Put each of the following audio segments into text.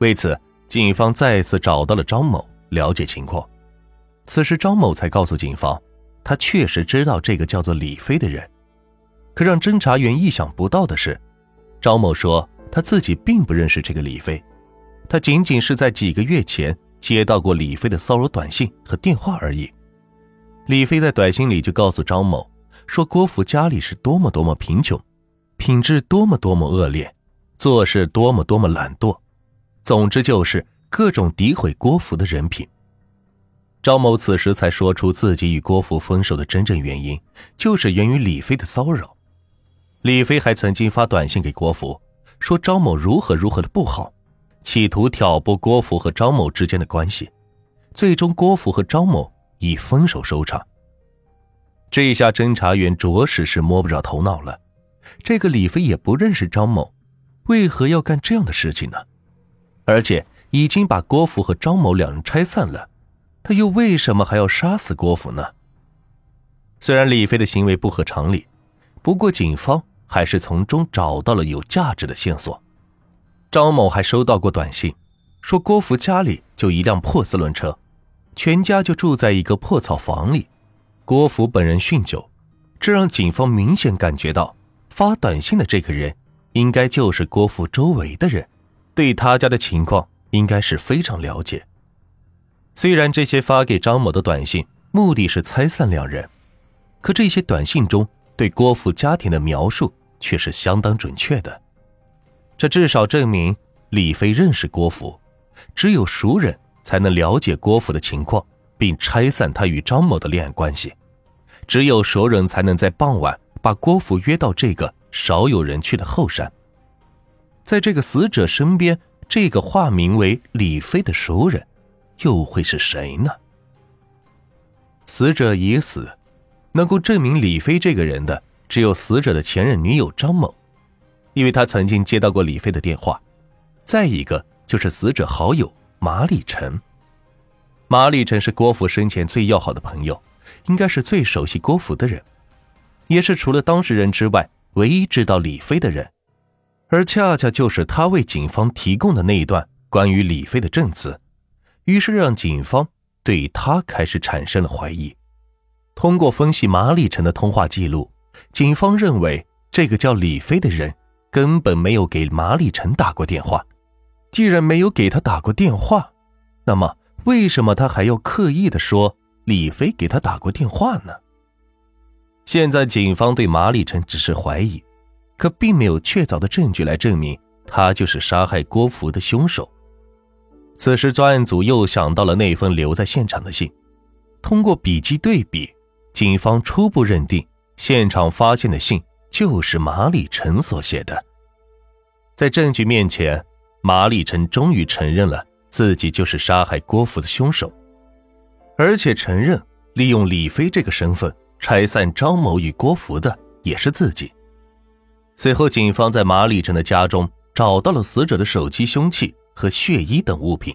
为此，警方再次找到了张某了解情况。此时，张某才告诉警方，他确实知道这个叫做李飞的人。可让侦查员意想不到的是，张某说他自己并不认识这个李飞，他仅仅是在几个月前接到过李飞的骚扰短信和电话而已。李飞在短信里就告诉张某，说郭福家里是多么多么贫穷，品质多么多么恶劣，做事多么多么懒惰，总之就是各种诋毁郭福的人品。张某此时才说出自己与郭福分手的真正原因，就是源于李飞的骚扰。李飞还曾经发短信给郭福，说张某如何如何的不好，企图挑拨郭福和张某之间的关系。最终，郭福和张某以分手收场。这下，侦查员着实是摸不着头脑了。这个李飞也不认识张某，为何要干这样的事情呢？而且已经把郭福和张某两人拆散了。他又为什么还要杀死郭福呢？虽然李飞的行为不合常理，不过警方还是从中找到了有价值的线索。张某还收到过短信，说郭福家里就一辆破四轮车，全家就住在一个破草房里。郭福本人酗酒，这让警方明显感觉到发短信的这个人应该就是郭福周围的人，对他家的情况应该是非常了解。虽然这些发给张某的短信目的是拆散两人，可这些短信中对郭福家庭的描述却是相当准确的。这至少证明李飞认识郭福，只有熟人才能了解郭福的情况，并拆散他与张某的恋爱关系。只有熟人才能在傍晚把郭福约到这个少有人去的后山。在这个死者身边，这个化名为李飞的熟人。又会是谁呢？死者已死，能够证明李飞这个人的，只有死者的前任女友张某，因为他曾经接到过李飞的电话；再一个就是死者好友马立成。马立成是郭福生前最要好的朋友，应该是最熟悉郭福的人，也是除了当事人之外唯一知道李飞的人，而恰恰就是他为警方提供的那一段关于李飞的证词。于是让警方对他开始产生了怀疑。通过分析马立成的通话记录，警方认为这个叫李飞的人根本没有给马立成打过电话。既然没有给他打过电话，那么为什么他还要刻意的说李飞给他打过电话呢？现在警方对马立成只是怀疑，可并没有确凿的证据来证明他就是杀害郭福的凶手。此时，专案组又想到了那封留在现场的信。通过笔迹对比，警方初步认定现场发现的信就是马礼成所写的。在证据面前，马礼成终于承认了自己就是杀害郭福的凶手，而且承认利用李飞这个身份拆散张某与郭福的也是自己。随后，警方在马礼成的家中找到了死者的手机、凶器。和血衣等物品。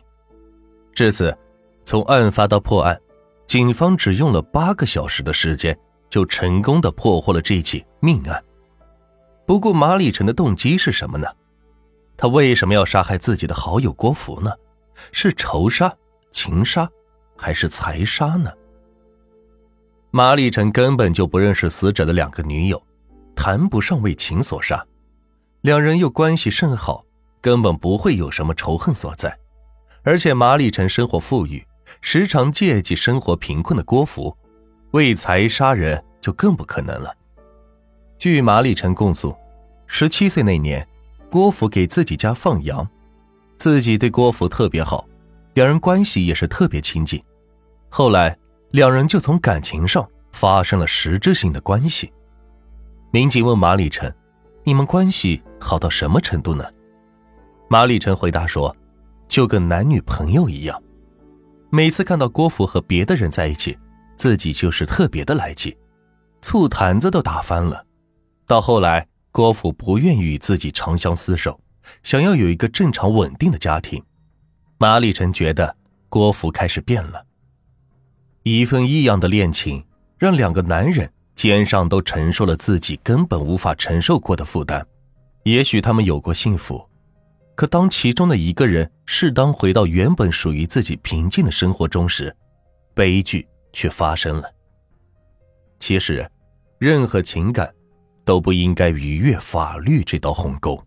至此，从案发到破案，警方只用了八个小时的时间，就成功的破获了这起命案。不过，马礼成的动机是什么呢？他为什么要杀害自己的好友郭福呢？是仇杀、情杀，还是财杀呢？马礼成根本就不认识死者的两个女友，谈不上为情所杀，两人又关系甚好。根本不会有什么仇恨所在，而且马立成生活富裕，时常借机生活贫困的郭福，为财杀人就更不可能了。据马立成供述，十七岁那年，郭福给自己家放羊，自己对郭福特别好，两人关系也是特别亲近。后来，两人就从感情上发生了实质性的关系。民警问马礼成：“你们关系好到什么程度呢？”马礼成回答说：“就跟男女朋友一样，每次看到郭福和别的人在一起，自己就是特别的来气，醋坛子都打翻了。到后来，郭福不愿意与自己长相厮守，想要有一个正常稳定的家庭。马礼成觉得郭福开始变了。一份异样的恋情，让两个男人肩上都承受了自己根本无法承受过的负担。也许他们有过幸福。”可当其中的一个人适当回到原本属于自己平静的生活中时，悲剧却发生了。其实，任何情感都不应该逾越法律这道鸿沟。